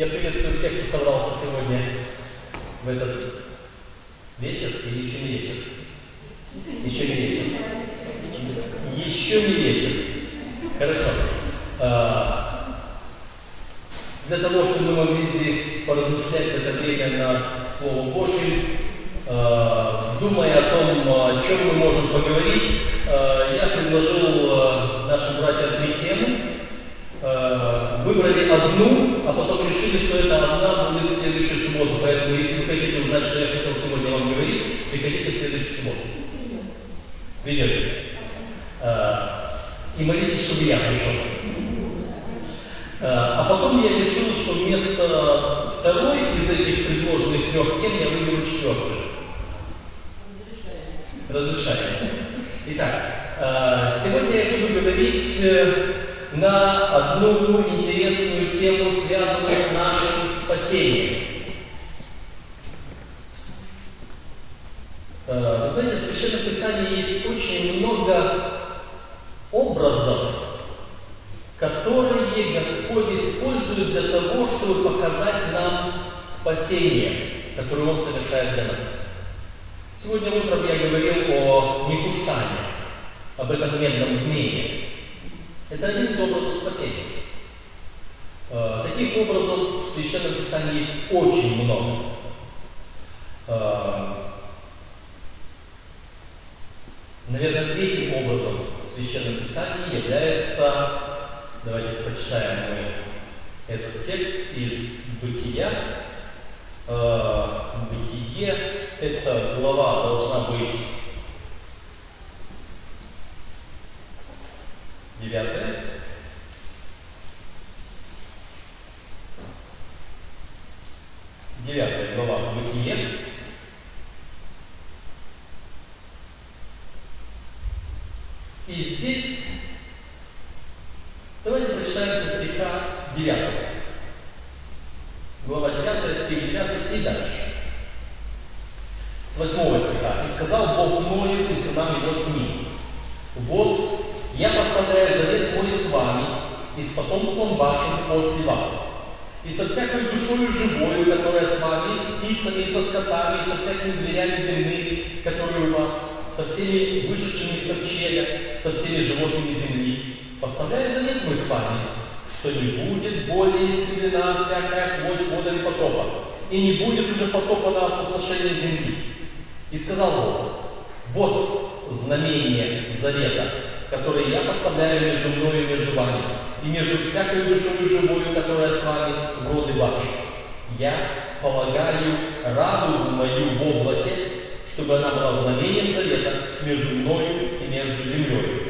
Я приветствую всех, кто собрался сегодня в этот вечер или еще не вечер? Еще не вечер. Еще не вечер. Хорошо. А, для того, чтобы мы могли здесь поразмышлять это время над Словом Божьим, а, думая о том, о чем мы можем поговорить, а, я предложил нашим братьям три темы. Выбрали одну, а потом решили, что это одна будет в следующую субботу. Поэтому, если вы хотите узнать, что я хотел сегодня вам говорить, приходите в следующую субботу. Ведете. И молитесь, чтобы я пришел. А потом я решил, что вместо второй из этих предложенных трех тем я выберу четвертую. Разрешаю. Итак, сегодня я буду говорить на одну интересную тему, связанную с нашим спасением. Вы знаете, в Священном Писании есть очень много образов, которые Господь использует для того, чтобы показать нам спасение, которое Он совершает для нас. Сегодня утром я говорил о Никушане, об этом медном змее. Это один из образов спасения. Э, таких образов в Священном Писании есть очень много. Э, наверное, третьим образом в Священном Писании является, давайте почитаем мы этот текст из Бытия. Э, Бытие, эта глава должна быть Девятое. Девятая глава Бытие. И здесь давайте прочитаем со стиха 9. Глава 9, стих 9 и дальше. С 8 стиха. «И сказал Бог Ною и сынам его с ним, вот я поставляю завет мой с вами и с потомством вашим после вас. И со всякой душою живою, которая с вами, и с птицами, и со скотами, со всякими зверями земными, которые у вас, со всеми вышедшими из ковчега, со всеми животными земли. Поставляю завет мой с вами, что не будет более истреблена всякая плоть водами потопа, и не будет уже потопа на опустошение земли. И сказал Бог, вот знамение завета, которые я поставляю между мною и между вами, и между всякой душою живою, которая с вами в роды ваши. Я полагаю радугу мою в облаке, чтобы она была знамением завета между мною и между землей.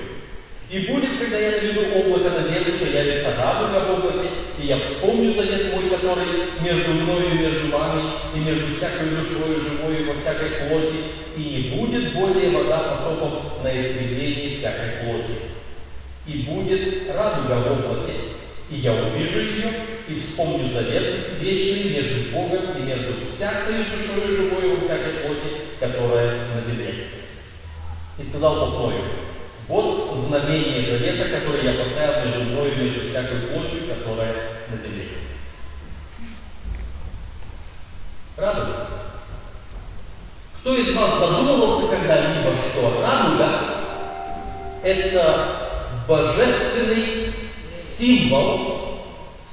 И будет, когда я наведу облако на землю, то явится радуга в облаке, и я вспомню завет мой, который между мною и между вами, и между всякой душою живой во всякой плоти, и не будет более вода потоком на истребление всякой плоти. И будет радуга в облаке, и я увижу ее, и вспомню завет вечный между Богом и между всякой душой живой во всякой плоти, которая на земле. И сказал Бог Ною, вот знамение завета, которое я поставил между мной и между всякой плотью, которая на земле. Радуга. Кто из вас задумывался когда-либо, что радуга – это божественный символ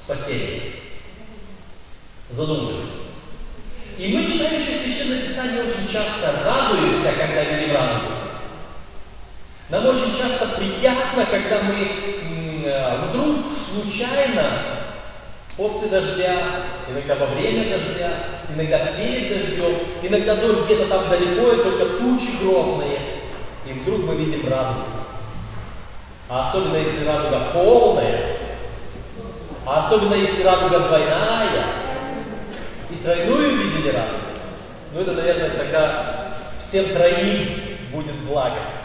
спасения? Задумывались. И мы, читающие Священное Писание, очень часто радуемся, когда видим радугу. Часто приятно, когда мы э, вдруг случайно после дождя, иногда во время дождя, иногда перед дождем, иногда дождь где-то там далеко, и только тучи грозные, и вдруг мы видим радугу. А особенно если радуга полная, а особенно если радуга двойная, и тройную видели радугу, ну это, наверное, тогда всем троим будет благо.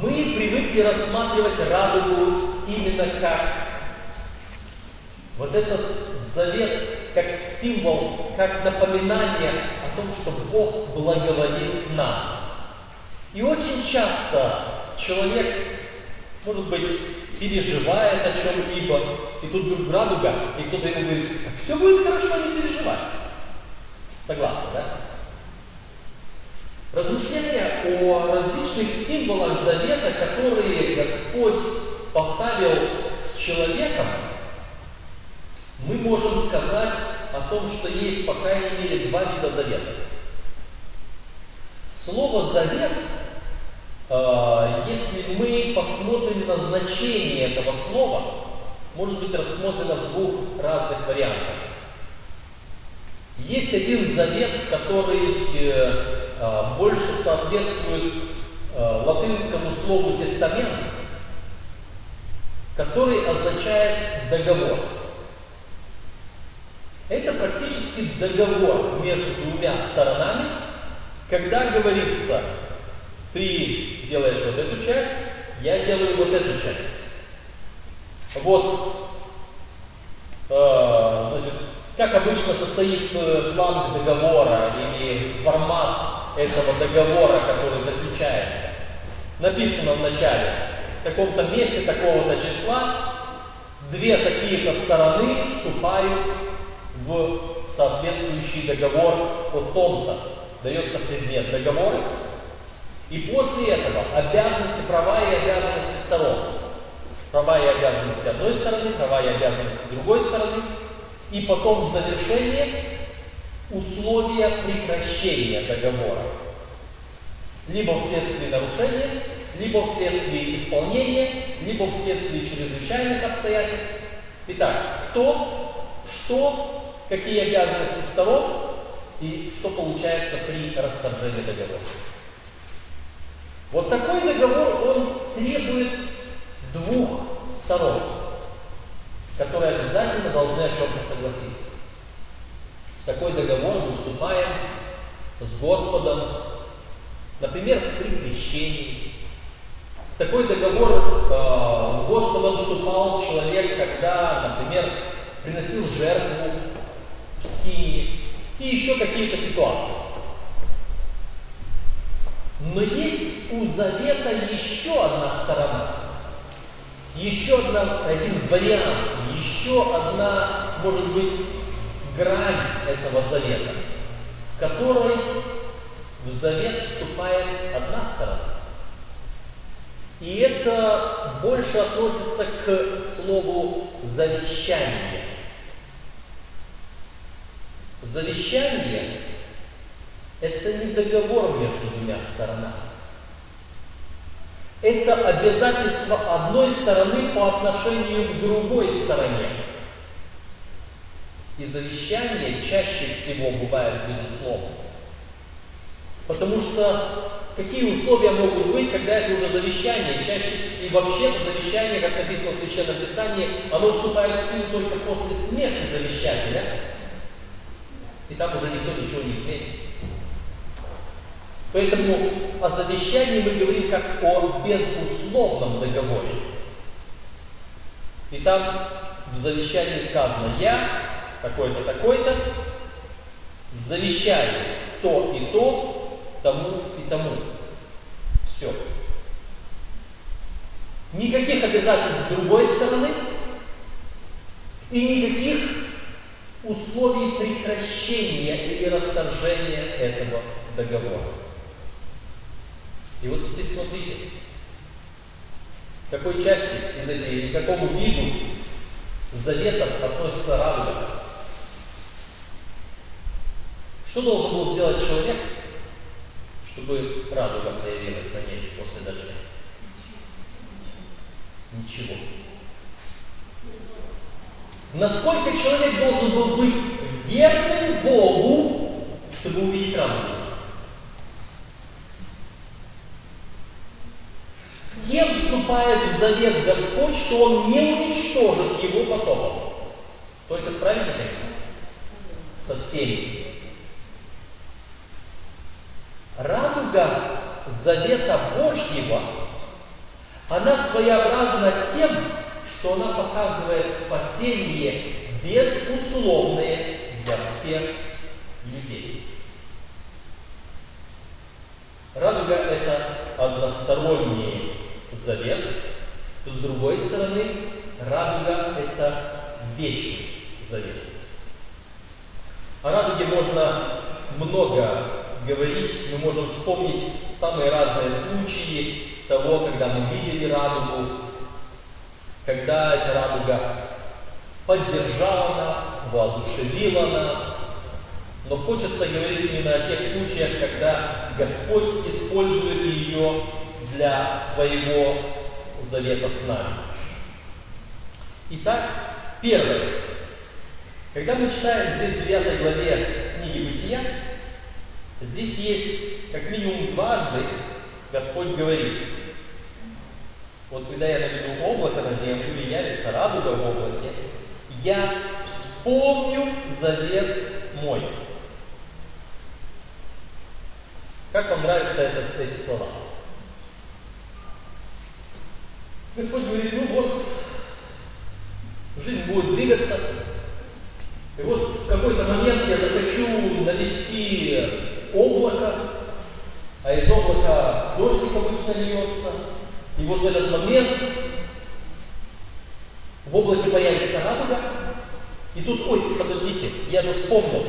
Мы привыкли рассматривать радугу именно как вот этот завет, как символ, как напоминание о том, что Бог благоволит нам. И очень часто человек может быть, переживает о чем-либо, и тут вдруг радуга, и кто-то ему говорит, все будет хорошо, не переживай. Согласны, да? Размышления о различных символах завета, которые Господь поставил с человеком, мы можем сказать о том, что есть, по крайней мере, два вида завета. Слово «завет», э, если мы посмотрим на значение этого слова, может быть рассмотрено в двух разных вариантах. Есть один завет, который э, больше соответствует латинскому слову «тестамент», который означает договор. Это практически договор между двумя сторонами, когда говорится, ты делаешь вот эту часть, я делаю вот эту часть. Вот, э, значит, как обычно состоит э, план договора или формат этого договора, который заключается. Написано в начале, в каком-то месте такого-то числа две такие-то стороны вступают в соответствующий договор о том-то. Дается предмет договора, и после этого обязанности, права и обязанности сторон. Права и обязанности одной стороны, права и обязанности другой стороны. И потом в завершение условия прекращения договора. Либо вследствие нарушения, либо вследствие исполнения, либо вследствие чрезвычайных обстоятельств. Итак, кто, что, какие обязанности сторон и что получается при расторжении договора. Вот такой договор, он требует двух сторон, которые обязательно должны о чем-то согласиться. Такой договор мы вступаем с Господом, например, при крещении. Такой договор э, с Господом вступал человек, когда, например, приносил жертву в скине и еще какие-то ситуации. Но есть у завета еще одна сторона, еще одна, один вариант, еще одна, может быть, грань этого завета, в которой в завет вступает одна сторона. И это больше относится к слову завещание. Завещание это не договор между двумя сторонами. Это обязательство одной стороны по отношению к другой стороне. И завещание чаще всего бывает безусловно. Потому что какие условия могут быть, когда это уже завещание? Чаще и вообще завещание, как написано в Священном Писании, оно вступает в силу только после смерти завещателя. И там уже никто ничего не изменит. Поэтому о завещании мы говорим как о безусловном договоре. И там в завещании сказано, я, такой-то, такой-то, завещаю то и то, тому и тому. Все. Никаких обязательств с другой стороны и никаких условий прекращения или расторжения этого договора. И вот теперь смотрите, какой части этой, к какому виду заветов относится радуга. Что должен был сделать человек, чтобы радуга появилась на небе после дождя? Ничего. Насколько человек должен был быть верным Богу, чтобы увидеть радугу? С кем вступает в завет Господь, что Он не уничтожит его потомок? Только с праведниками? Со всеми. Радуга завета Божьего, она своеобразна тем, что она показывает спасение безусловное для всех людей. Радуга – это односторонний завет, С другой стороны, радуга – это вечный завет. О радуге можно много говорить, мы можем вспомнить самые разные случаи того, когда мы видели радугу, когда эта радуга поддержала нас, воодушевила нас. Но хочется говорить именно о тех случаях, когда Господь использует ее для своего завета с нами. Итак, первое. Когда мы читаем здесь в 9 главе книги Бытия, здесь есть как минимум дважды Господь говорит, вот когда я наведу облако на землю и явится радуга в облаке, я вспомню завет мой. Как вам нравятся это, эти слова? Господь говорит, ну вот, жизнь будет двигаться, и вот в какой-то момент я захочу навести облако, а из облака дождик обычно льется, и вот в этот момент в облаке появится радуга, и тут, ой, подождите, я же вспомнил.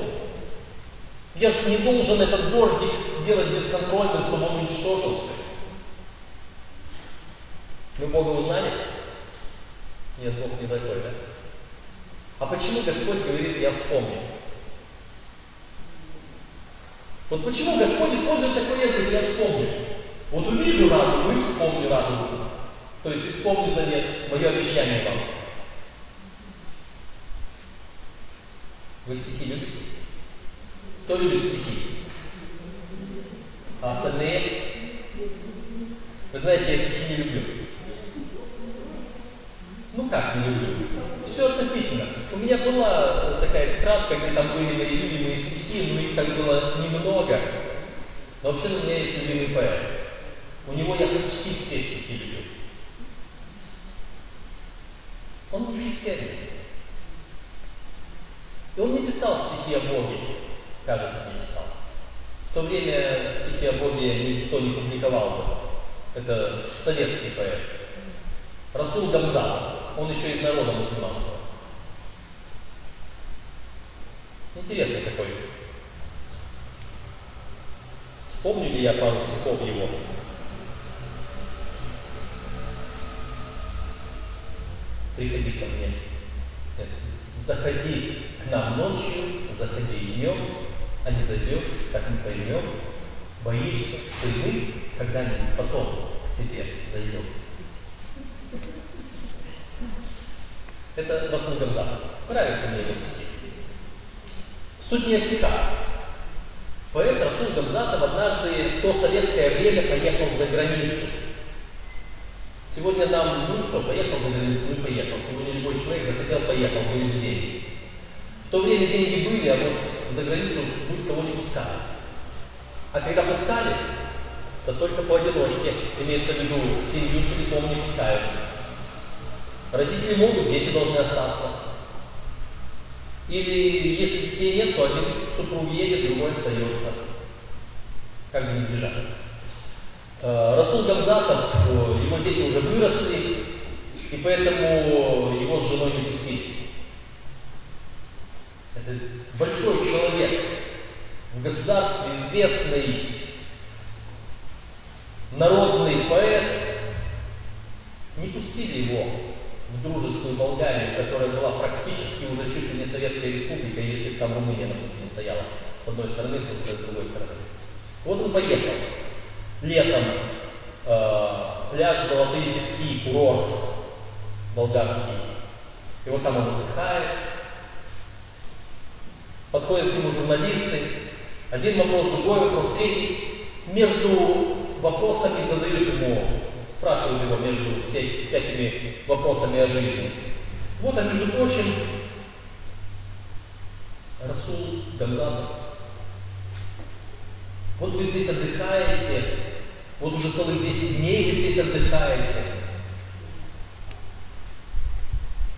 Я же не должен этот дождик делать бесконтрольным, чтобы он уничтожился. Мы Бога узнали? Нет, Бог не такой, да? А почему Господь говорит, я вспомнил? Вот почему Господь использует такой язык, я вспомнил? Вот увижу радугу и вспомню радугу. То есть вспомню завет, мое обещание вам. Вы стихи любите? Кто любит стихи? А остальные? Вы знаете, я стихи не люблю. Ну как не люблю? Все относительно. У меня была такая тетрадка, где там были мои любимые стихи, но их так было немного. Но вообще у меня есть любимый поэт. У него я почти все стихи люблю. Он христианин. И он не писал стихи о Боге, кажется, не писал. В то время стихи о Боге никто не публиковал бы. Это советский поэт. Расул Гамза, он еще из народа мусульманства. Интересный такой. Вспомню ли я пару стихов его? Приходи ко мне. Заходи к нам ночью, заходи днем, а не зайдешь, так не поймем. Боишься, и мы когда-нибудь потом к тебе зайдем. Это Расул Гамза. Нравится мне его стихи. Суть не о стихах. Поэт Расул Гамзатов однажды в то советское время поехал за границу. Сегодня нам, ну что, поехал за границу, не поехал. Сегодня любой человек захотел, поехал, были бы деньги. В то время деньги были, а вот за границу будь кого не пускали. А когда пускали, то только поодиночке, имеется в виду, семью целиком не пускают. Родители могут, дети должны остаться. Или если детей нет, то один супруг едет, другой остается. Как бы не сбежать. Э, Расул Гамзатов, его дети уже выросли, и поэтому его с женой не пустили. Это большой человек, в государстве известный народный поэт, не пустили его в дружескую Болгарию, которая была практически уже чуть ли не Советская Республика, если там Румыния на пути не стояла с одной стороны, то с другой стороны. Вот он поехал. Летом э, пляж Золотые пески, курорт болгарский. И вот там он отдыхает. Подходят к нему журналисты. Один вопрос, другой вопрос, третий. Между вопросами задают ему спрашивают его между всякими вопросами о жизни. Вот, а между прочим, Расул Гамзатов. Вот вы здесь отдыхаете, вот уже целых 10 дней вы здесь отдыхаете.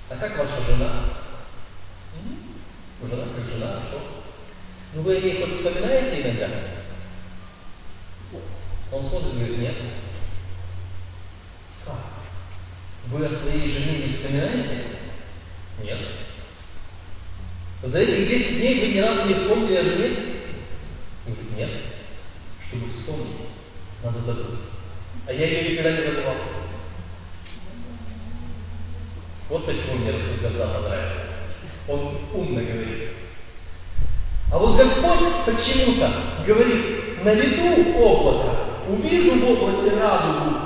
А как ваша жена? Жена как жена, а что? Ну вы о ней хоть вспоминаете иногда? Он смотрит говорит, нет. Вы о своей жене не вспоминаете? Нет. За эти 10 дней вы ни разу не вспомнили о жене? Говорит, нет. Чтобы вспомнить, надо забыть. А я ее никогда не забывал. Вот почему мне Расул понравился. Он умно говорит. А вот Господь почему-то говорит, на виду облака, увижу в облаке радугу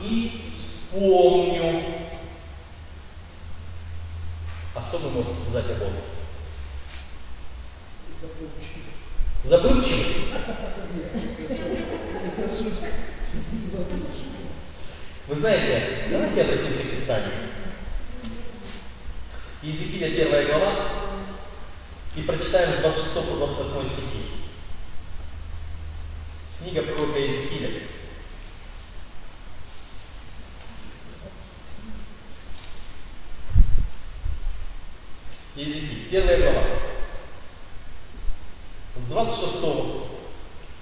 и вспомню. А что вы можете сказать о Боге? Забывчивый. Вы знаете, давайте обратимся к Писанию. Иезекииля первая глава, и прочитаем с 26 по 28 стихи. Книга пророка Иезекииля. Иезекииль, первая глава. С 26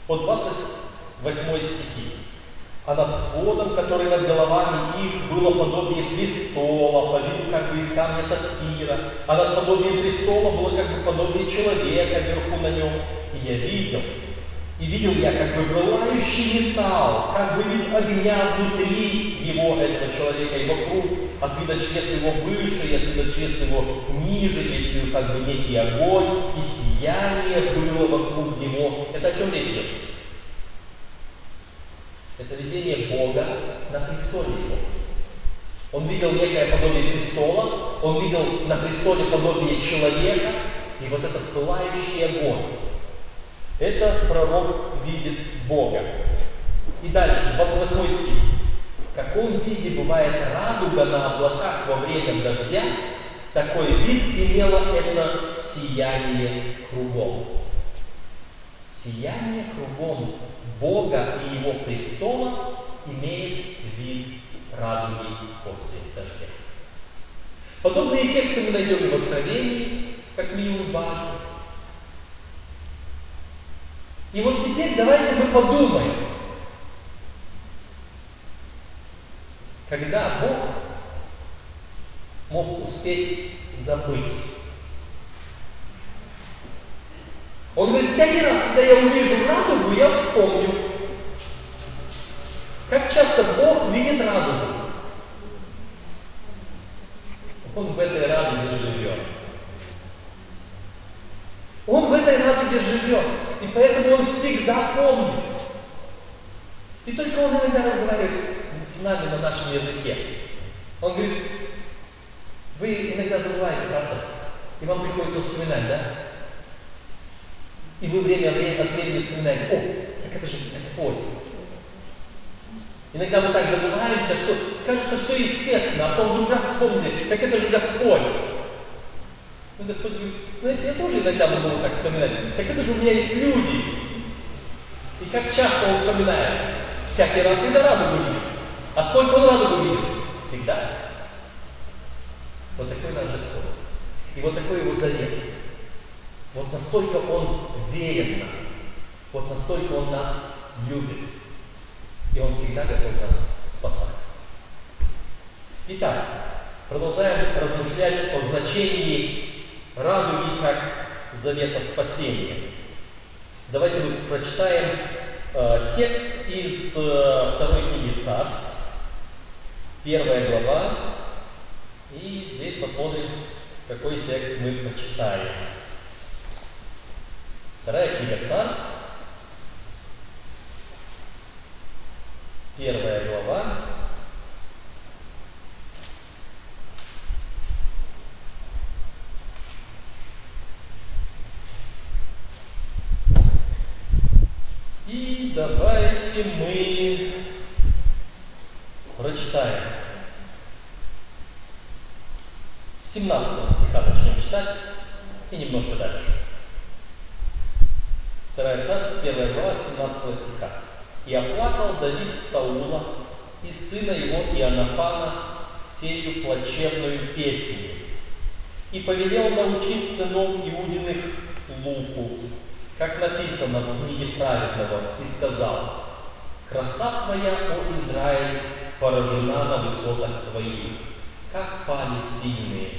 по 28 стихи. А над сводом, который над головами их, было подобие престола, по виду как бы из камня сапфира, а над подобием престола было как бы подобие человека вверху на нем. И я видел, и видел я как бы пылающий металл, как бы вид огня внутри его, этого человека, и вокруг, от вида чрест его выше, и от вида чрест его ниже, и как бы некий огонь, и сияние было вокруг него. Это о чем речь идет? Это видение Бога на престоле его. Он видел некое подобие престола, он видел на престоле подобие человека, и вот этот пылающий огонь. Это пророк видит Бога. И дальше, 28 стих. В каком виде бывает радуга на облаках во время дождя, такой вид имело это сияние кругом. Сияние кругом Бога и Его престола имеет вид радуги после дождя. Подобные тексты мы найдем в Откровении, как минимум важно. И вот теперь давайте мы подумаем, когда Бог мог успеть забыть. Он говорит, всякий раз, когда я увижу радугу, я вспомню. Как часто Бог видит радугу? Он в этой радуге живет. Он в этой радуге живет. И поэтому он всегда помнит. И только он иногда разговаривает с нами на нашем языке. Он говорит, вы иногда забываете, правда? И вам приходится вспоминать, да? И вы время от времени вспоминаете, о, так это же Господь. Иногда мы так забываемся, что кажется все естественно, а потом вдруг раз вспомнили, так это же Господь. Ну, Господь говорит, знаете, я тоже иногда могу так вспоминать. Так это же у меня есть люди. И как часто он вспоминает? Всякий раз, когда радугу видит. А сколько он радугу видит? Всегда. Вот такой наш Господь. И вот такой его завет. Вот настолько Он верен нам. Вот настолько Он нас любит. И Он всегда готов нас спасать. Итак, продолжаем размышлять о значении радуги как завета спасения. Давайте мы прочитаем э, текст из э, второй книги Царств, первая глава, и здесь посмотрим, какой текст мы прочитаем. Вторая книга Царств, первая глава, И давайте мы прочитаем. 17 стиха начнем читать и немножко дальше. Вторая царство, первая глава, 17 стиха. «И оплакал Давид Саула и сына его Иоаннафана сею плачевную песню, и повелел научить сынов Иудиных луку, как написано в книге праведного, и сказал, «Краса твоя, о Израиль, поражена на высотах твоих, как пали сильные.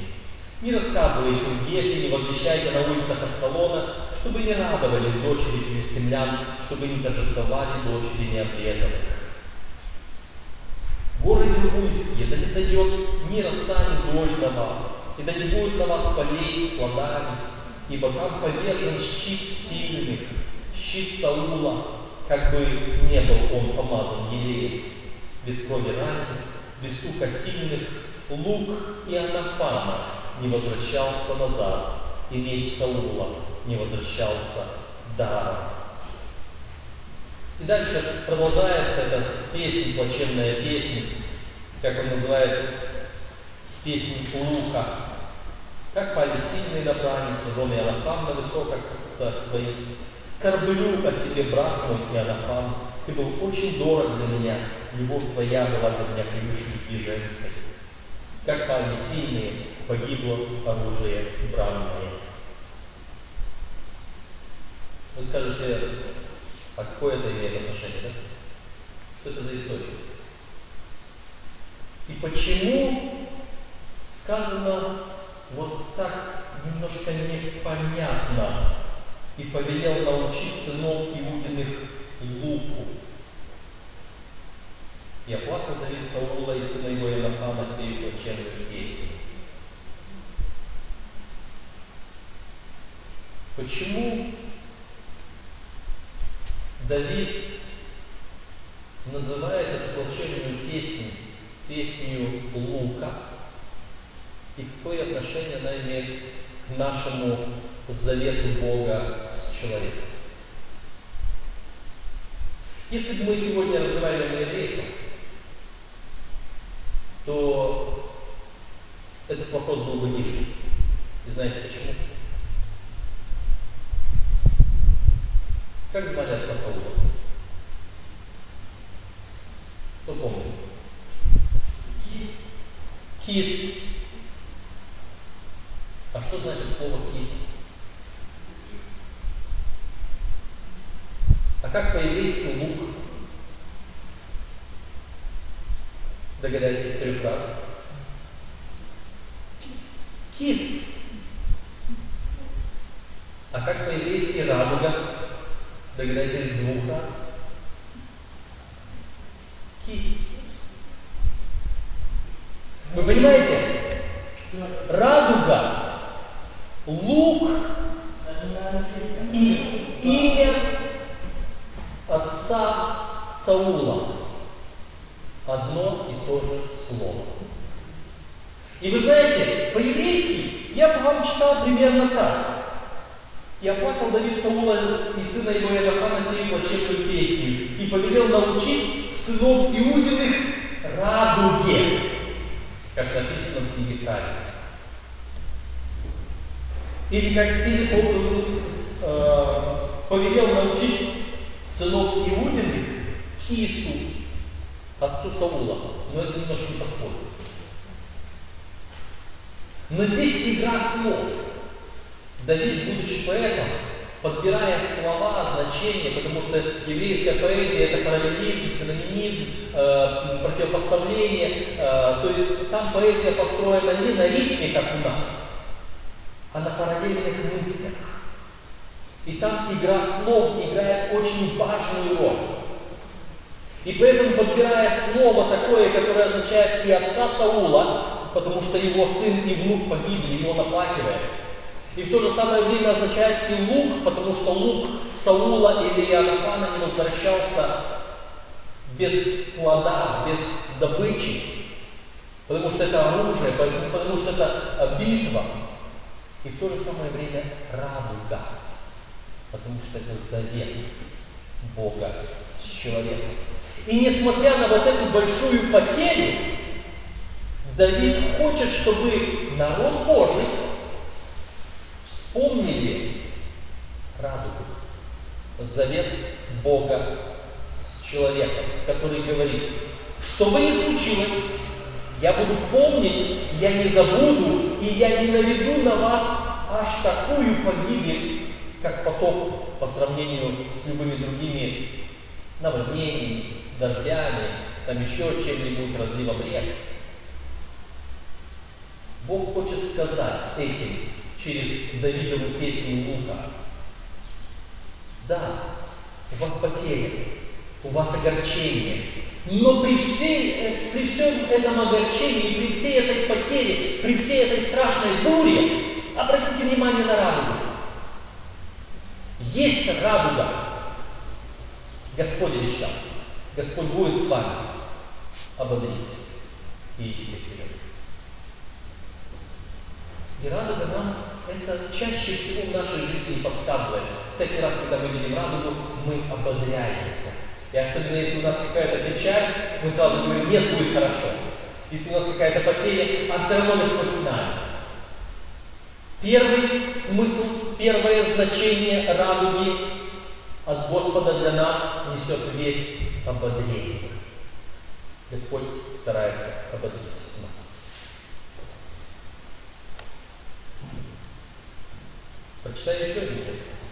Не рассказывайте лгете, не возвещайте на улицах Аскалона, чтобы не радовались дочери филистимлян, чтобы не торжествовали дочери необрезанных. Горы Вилуйские, да не сойдет ни роса, ни дождь на вас, и да не будет на вас полей с плодами, ибо там повержен щит сильных, щит Саула, как бы не был он помазан елеем, без крови раненых, без стука сильных, лук и анафана не возвращался назад, и меч Саула не возвращался даром. И дальше продолжается эта песня, плачевная песня, как он называет, песнь Лука. Как пали сильные добраницы, жены Иоаннафан на высоках твоих. Скорблю о тебе, брат мой Иоаннафан, ты был очень дорог для меня, любовь твоя была для меня превыше любви женской. Как пали сильные, погибло оружие бранное. Вы скажете, а какое это имеет отношение, да? Что это за история? И почему сказано вот так немножко непонятно и повелел научить сынов Иудиных луку. И оплакал Давид Саула и сына его Иоаннафана сею плачевную песню. Почему Давид называет эту плачевную песню песню Лука, и какое отношение она имеет к нашему завету Бога с человеком. Если бы мы сегодня разговаривали на еврейском, то этот вопрос был бы ниже. И знаете почему? Как звали отца Саула? Кто помнит? Кис. Кис. Что значит слово кис? А как по-еврейски лук? Догадайтесь трех раз. Кис. А как по-еврейски радуга? Догадайтесь двух раз. Кисть. Вы понимаете? Радуга, лук и имя отца Саула. Одно и то же слово. И вы знаете, по-еврейски я бы вам читал примерно так. И оплакал Давид Саула и сына его Иоанна сию плачевную песню, и повелел научить сынов Иудиных радуге, как написано в книге Тарик. Или как или э, повелел научить сынов Иудиных Кису, отцу Саула. Но это немножко не подходит. Но здесь игра слов. Давид, будучи поэтом, подбирая слова, значения, потому что еврейская поэзия это параллелизм, синонимизм, э, противопоставление, э, то есть там поэзия построена не на ритме, как у нас, а на параллельных мыслях. И там игра слов играет очень важную роль. И поэтому, подбирая слово такое, которое означает и отца Саула, потому что его сын и внук погибли, и он оплакивает, и в то же самое время означает и лук, потому что лук Саула или Иоаннафана не возвращался без плода, без добычи, потому что это оружие, потому, что это битва. И в то же самое время радуга, потому что это завет Бога с человеком. И несмотря на вот эту большую потерю, Давид хочет, чтобы народ Божий Помнили радугу, завет Бога с человеком, который говорит, что бы ни случилось, я буду помнить, я не забуду, и я не наведу на вас аж такую погибель, как потоп по сравнению с любыми другими наводнениями, дождями, там еще чем-нибудь разливом рек. Бог хочет сказать этим через Давидову песню Лука. Да, у вас потери, у вас огорчение, но при, всей, э, при всем этом огорчении, при всей этой потере, при всей этой страшной буре, обратите внимание на радугу. Есть радуга. Господь обещал. Господь будет с вами. Ободритесь и идите вперед. И радуга нам это чаще всего в нашей жизни подсказывает. Всякий раз, когда мы видим радугу, мы ободряемся. И особенно если у нас какая-то печаль, мы сразу говорим, нет, будет хорошо. Если у нас какая-то потеря, а все равно Господь с нами. Первый смысл, первое значение радуги от Господа для нас несет весь ободрение. Господь старается ободрить нас. Прочитаю еще один текст.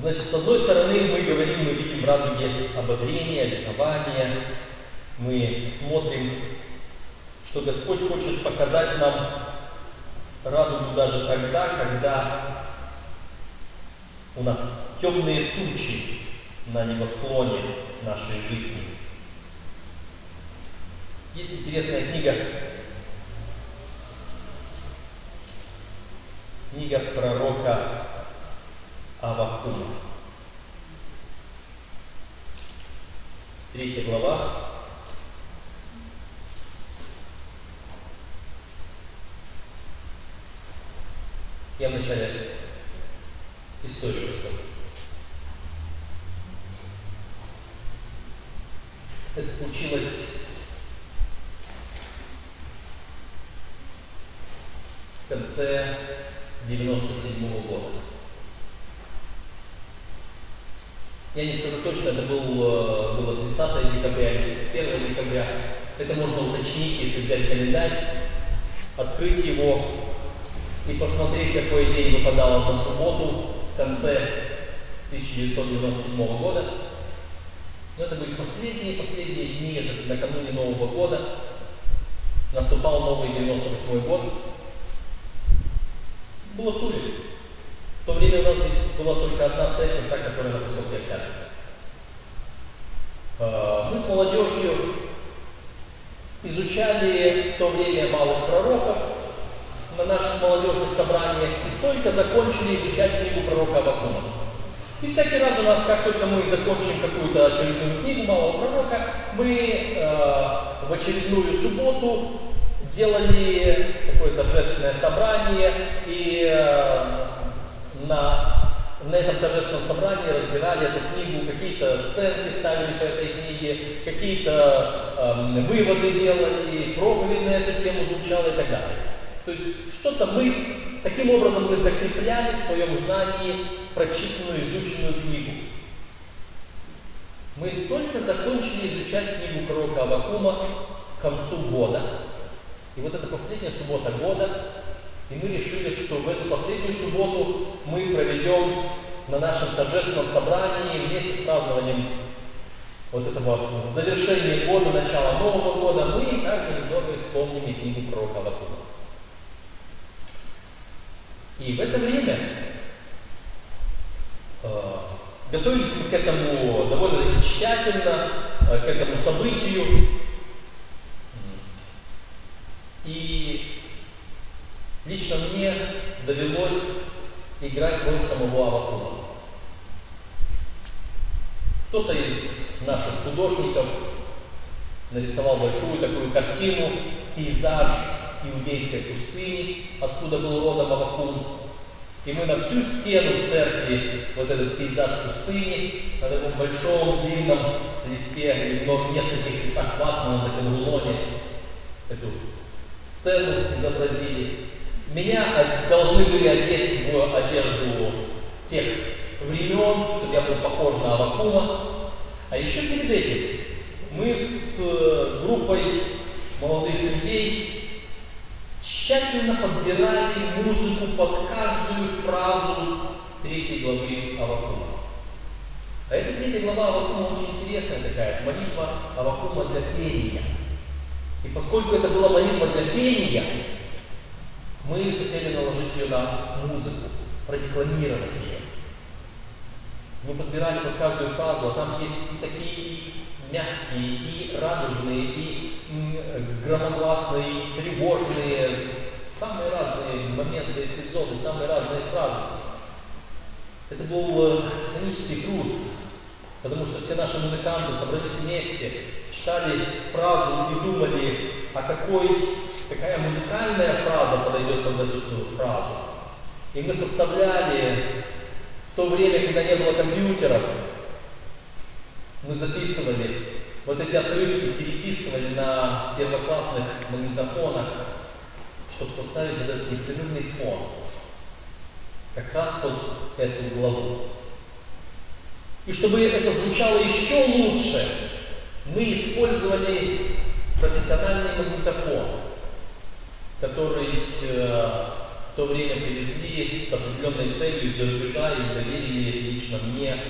Значит, с одной стороны, мы говорим, мы видим в радуге ободрение, ликование, мы смотрим, что Господь хочет показать нам радугу даже тогда, когда у нас темные тучи на небосклоне нашей жизни. Есть интересная книга, книга пророка Авакума. Третья глава. Я вначале историю расскажу. Это случилось в конце 97 -го года. Я не скажу точно, это был, э, было 30 декабря или 31 декабря. Это можно уточнить, если взять календарь, открыть его и посмотреть, какой день выпадал на субботу в конце 1997 года. Но это были последние-последние дни, это накануне Нового года. Наступал новый 98 год. Было Туре. В то время у нас здесь была только одна церковь, та, которая на поселке Октябрьская. А, мы с молодежью изучали в то время малых пророков на наших молодежных собраниях и только закончили изучать книгу пророка Авакума. И всякий раз у нас, как только мы закончим какую-то очередную книгу малого пророка, мы э, в очередную субботу делали такое торжественное собрание и э, на, на этом торжественном собрании разбирали эту книгу, какие-то сценки ставили по этой книге, какие-то э, выводы делали, проповедь на эту тему звучала и так далее. То есть что-то мы, таким образом мы закрепляли в своем знании прочитанную, изученную книгу. Мы только закончили изучать книгу пророка Авакума к концу года. И вот это последняя суббота года, и мы решили, что в эту последнюю субботу мы проведем на нашем торжественном собрании вместе с празднованием вот этого завершения года, начала Нового года, мы также немного вспомним книгу пророка Авакума. И в это время э, готовились мы к этому довольно тщательно, э, к этому событию. И Лично мне довелось играть роль самого Авакума. Кто-то из наших художников нарисовал большую такую картину, пейзаж иудейской пустыни, откуда был родом Авакум. И мы на всю стену церкви, вот этот пейзаж пустыни, на таком большом длинном листе, или в нескольких листах на таком рулоне, эту сцену изобразили. Меня должны были одеть в одежду тех времен, чтобы я был похож на Авакума. А еще перед этим мы с э, группой молодых людей тщательно подбирали музыку под каждую фразу третьей главы Авакума. А эта третья глава Авакума очень интересная такая, молитва Авакума для пения. И поскольку это была молитва для пения, мы хотели наложить ее на музыку, продекламировать ее. Мы подбирали под каждую фразу, а там есть и такие мягкие, и радужные, и громогласные, и тревожные, самые разные моменты, эпизоды, самые разные фразы. Это был титанический э, труд, потому что все наши музыканты собрались вместе, читали фразу и думали, а какой, какая музыкальная фраза подойдет под эту фразу. И мы составляли в то время, когда не было компьютеров, мы записывали вот эти отрывки, переписывали на первоклассных магнитофонах, чтобы составить этот непрерывный фон как раз под эту главу. И чтобы это звучало еще лучше, мы использовали профессиональный магнитофон, который э, в то время привезли с определенной целью из-за и доверили лично мне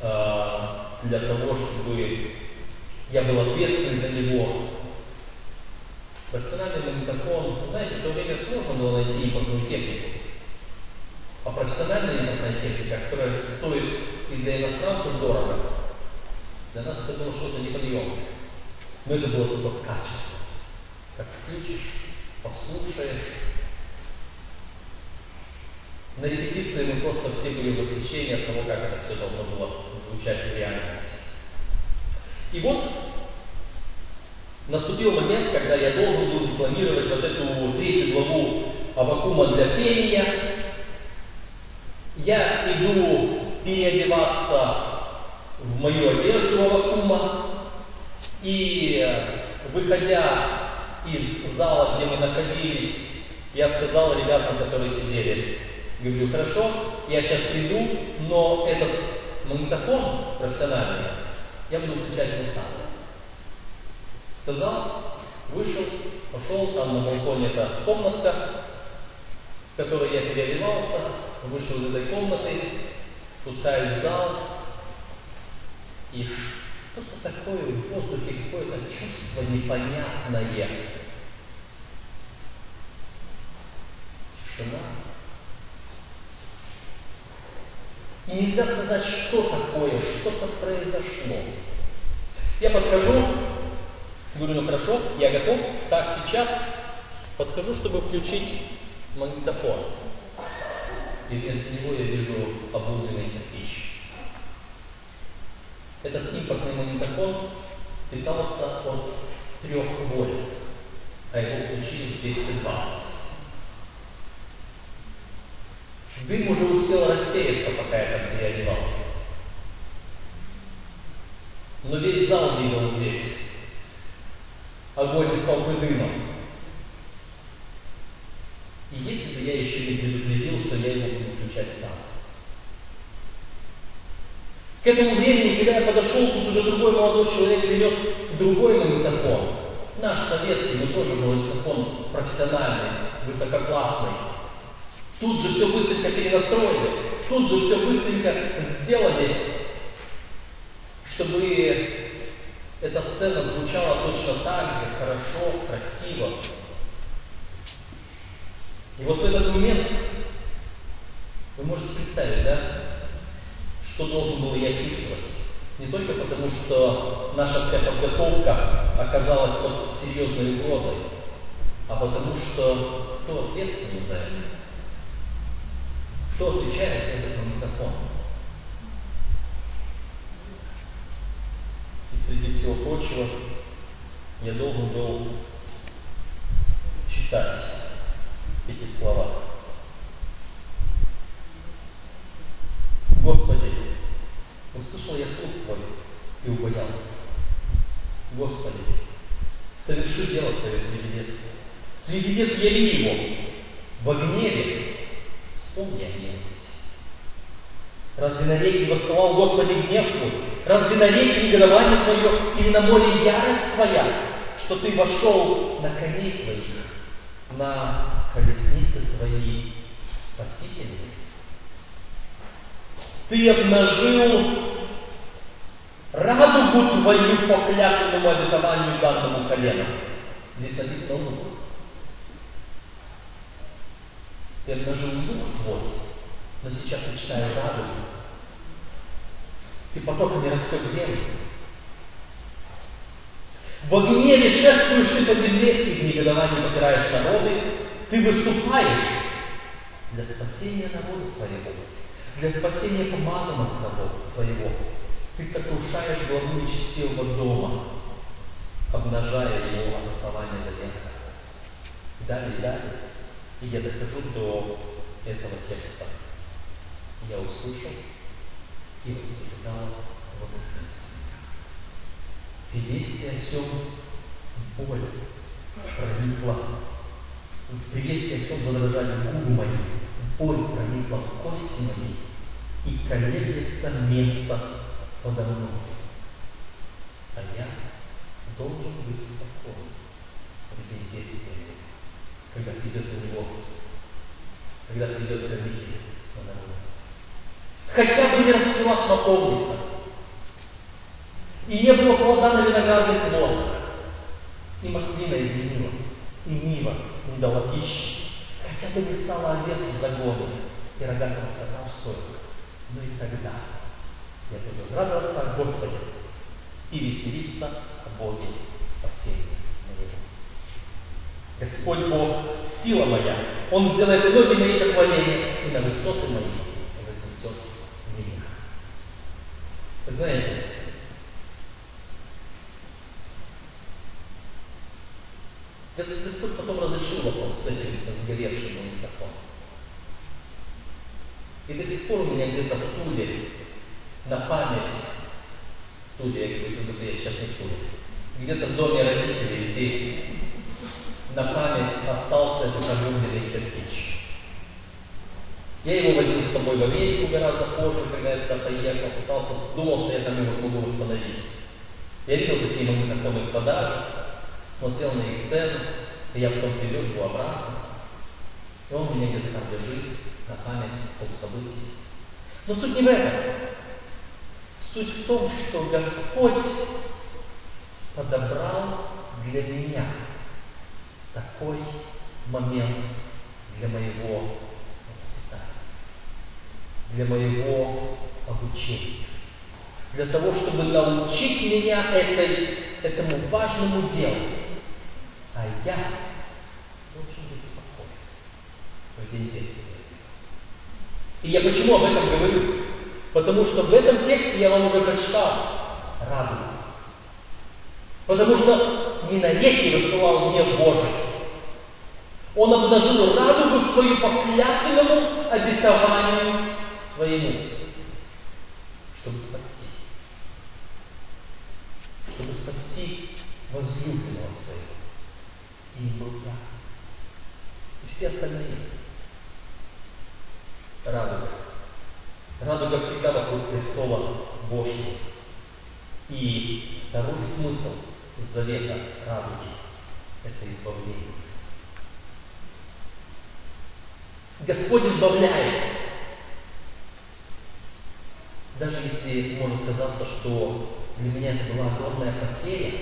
э, для того, чтобы я был ответственен за него. Профессиональный магнитофон, знаете, в то время сложно было найти импортную технику. А профессиональная импортная техника, которая стоит и для иностранцев дорого, для нас это было что-то неподъемное. Но это было зато качество. Как включишь, послушаешь. На репетиции мы просто все были в восхищении от того, как это все должно было звучать в реальности. И вот наступил момент, когда я должен был декламировать вот эту третью главу Авакума для пения, я иду переодеваться в мою одежду Авакума, и выходя из зала, где мы находились, я сказал ребятам, которые сидели, говорю, хорошо, я сейчас приду, но этот магнитофон профессиональный я буду включать не сам. Сказал, вышел, пошел, там на балконе эта комнатка, в которой я переодевался, вышел из этой комнаты, спускаюсь в зал, и что-то такое в воздухе, какое-то чувство непонятное. Тишина. И нельзя сказать, что такое, что-то произошло. Я подхожу, говорю, ну хорошо, я готов, так, сейчас подхожу, чтобы включить магнитофон и вместо него я вижу обугленный кирпич. Этот импортный магнитофон питался от трех вольт, а его включили в 220. Дым уже успел рассеяться, пока я там переодевался. Но весь зал видел здесь огонь из толпы дыма. И если бы я еще не предупредил, что я его буду включать сам. К этому времени, когда я подошел, тут уже другой молодой человек принес другой магнитофон. Наш советский, но тоже магнитофон профессиональный, высококлассный. Тут же все быстренько перенастроили, тут же все быстренько сделали, чтобы эта сцена звучала точно так же, хорошо, красиво, и вот в этот момент вы можете представить, да, что должен был я чувствовать. Не только потому, что наша вся подготовка оказалась под серьезной угрозой, а потому что кто ответственен за это? Кто отвечает за этот магнитофон? И среди всего прочего я должен был читать эти слова. Господи, услышал я слух Твой и убоялся. Господи, соверши дело Твое среди лет. Среди лет яви его. Во гневе вспомни о милости. Разве реке восставал Господи гнев Твой? Разве на реке негодование Твое или на море ярость Твоя, что Ты вошел на коней Твоих, на колесницы твои спасительные. Ты обнажил радугу твою по клятвенному обетованию данному колену. Здесь написано лук. Я обнажил лук твой, но сейчас я читаю радугу. Ты потоками растет землю. В гневе шествуешь ты по земле, и в негодовании попираешь народы. Ты выступаешь для спасения народа твоего, для спасения помазанного твоего. Ты сокрушаешь главу нечестивого дома, обнажая его от основания до верха. Далее, далее. И я дохожу до этого текста. Я услышал и восклицал в и вести о сем боль проникла. При вести о сем задрожали губы мои, боль проникла в кости мои, и колеблется место подо мной. А я должен быть спокоен в день бедствия, когда придет на него, когда придет грабитель на дорогу. Хотя бы не расцвела смоковница, и не было плода на виноградных лозах. И маслина изменила, и нива не дала пищи. Хотя бы не стала овец в загоне, и рогатого скота в стойлах. Но и тогда я буду радоваться о Господе и веселиться о Боге спасения моего. Господь Бог, сила моя, Он сделает ноги мои как валения, и на высоты мои вознесет меня. Вы знаете, Господь потом разрешил вопрос с этим сгоревшим магнитофоном. И до сих пор у меня где-то в стуле, на память, в стуле, я говорю, как я сейчас не в стуле, где-то в доме родителей здесь, на память остался этот огромный кирпич. Я его возил с собой в Америку гораздо позже, когда я туда поехал, пытался, думал, что я там его смогу восстановить. Я видел такие магнитофоны в продаже, смотрел на их цену, и я потом привез его обратно. И он у меня где-то там лежит на память о том событии. Но суть не в этом. Суть в том, что Господь подобрал для меня такой момент для моего воспитания, для моего обучения, для того, чтобы научить меня этой, этому важному делу, а я должен быть в день бедствия. И я почему об этом говорю? Потому что в этом тексте я вам уже прочитал радугу. Потому что не на реке высылал гнев Божий. Он обнажил радугу свою по клятвенному обетованию своему, чтобы спасти. Чтобы спасти возлюбленного своего и был я. И все остальные. Радуга. Радуга всегда вокруг престола Божьего. И второй смысл завета радуги – это избавление. Господь избавляет. Даже если может казаться, что для меня это была огромная потеря,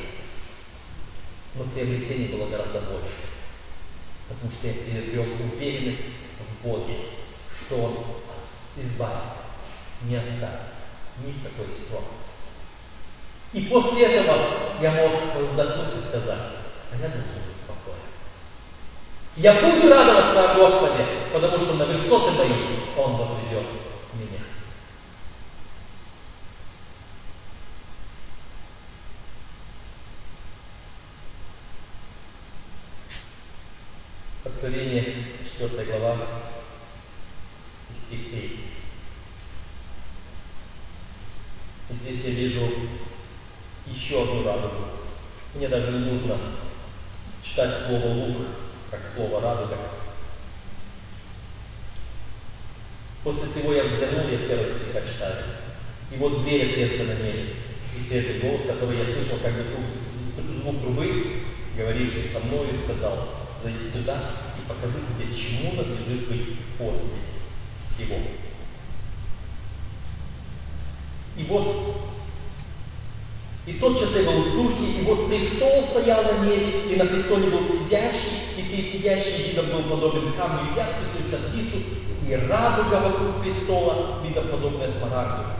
но приобретение было гораздо больше. Потому что я приобрел уверенность в Боге, что Он избавит, не оставит ни в какой ситуации. И после этого я мог вздохнуть и сказать, а я должен быть спокоен. Я буду радоваться о Господе, потому что на высоты мои Он возведет меня. Откровение, 4 глава, 3. И здесь я вижу еще одну радугу. Мне даже не нужно читать слово лук, как слово радуга. После всего я взглянул, я первый стиха читаю. И вот дверь отверстия на небе. И свежий голос, который я слышал, как бы звук трубы, говоривший со мной, сказал, зайди сюда и покажу тебе, чему надлежит быть после всего. И вот И тотчас я был в духе, и вот престол стоял на небе, и на престоле был сидящий, и сей сидящий видом был подобен камню ясности от лису, и радуга вокруг престола, видом подобная смарагду.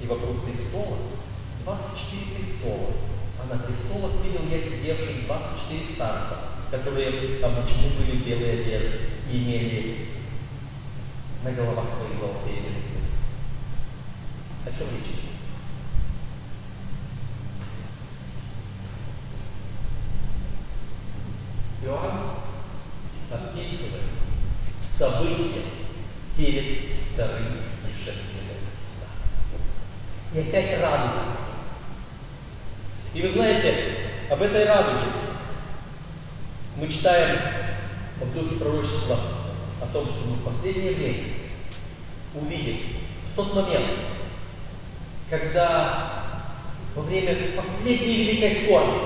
И вокруг престола 24 престола, а на престолах видел я сидевших 24 старца, которые обучены были белые одежды и имели на головах своих золотые венцы. О чем речь? Иоанн описывает события перед вторым пришествием Христа. И опять радуга. И вы знаете, об этой радуге мы читаем в духе пророчества том, что мы в последнее время увидим в тот момент, когда во время последней великой скорби,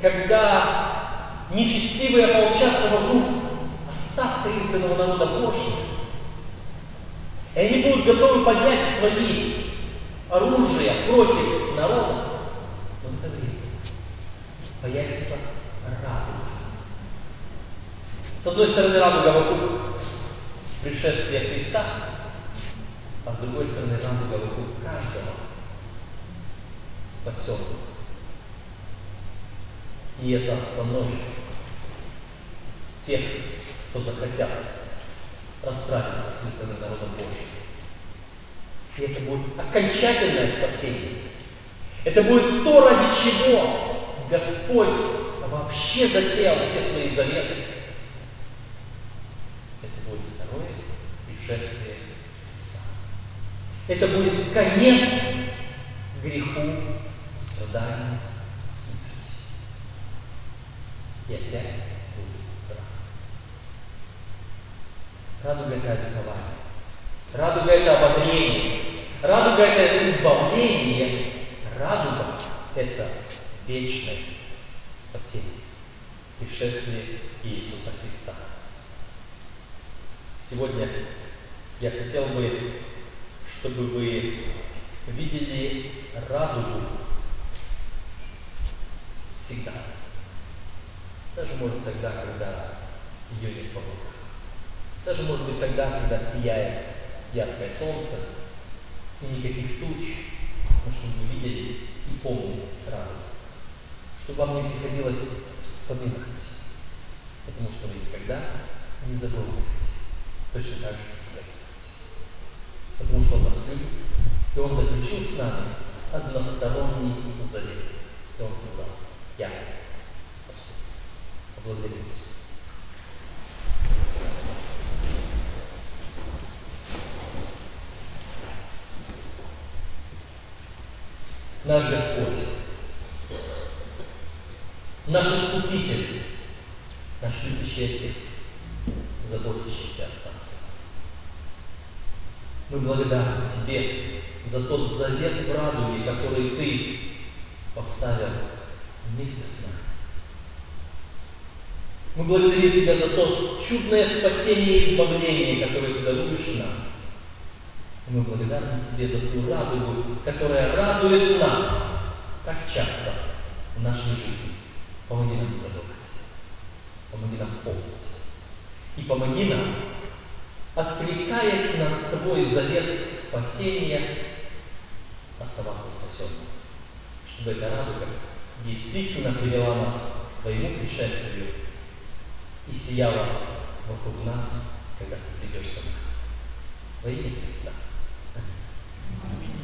когда нечестивые ополчатся вокруг остатка избранного народа Божьего. И они будут готовы поднять свои оружия против народа. В это время появится. С одной стороны, радуга вокруг пришествия Христа, а с другой стороны, радуга вокруг каждого спасенного. И это остановит тех, кто захотят расправиться с избранным народом Божьим. И это будет окончательное спасение. Это будет то, ради чего Господь вообще затеял все свои заветы. Это будет второе Христа. Это будет конец греху, страданию, и опять будет радуга. Радуга – это ликование. Радуга – это ободрение. Радуга – это избавление. Радуга – это вечное спасение. Пришествие Иисуса Христа. Сегодня я хотел бы, чтобы вы видели радугу всегда. Даже может тогда, когда ее нет в Даже может быть тогда, когда сияет яркое солнце и никаких туч, но чтобы вы видели и помнили радость. Чтобы вам не приходилось вспоминать, потому что вы никогда не забываете. Точно так же. Потому что Он нас любит, и Он заключил с нами односторонний завет. И Он сказал, я Благодарю вас. Наш Господь, наш Искупитель, наш любящий Отец, нас. Мы благодарны Тебе за тот завет в радуге, который Ты поставил вместе с нами. Мы благодарим Тебя за то чудное спасение и избавление, которое Ты даруешь нам. Мы благодарны Тебе за ту радугу, которая радует нас так часто в нашей жизни. Помоги нам забывать. Помоги нам помнить. И помоги нам, откликаясь на твой завет спасения, оставаться спасенным. Чтобы эта радуга действительно привела нас к твоему пришествию и сияла вокруг нас, когда ты придешь сюда. Во имя Христа. Аминь.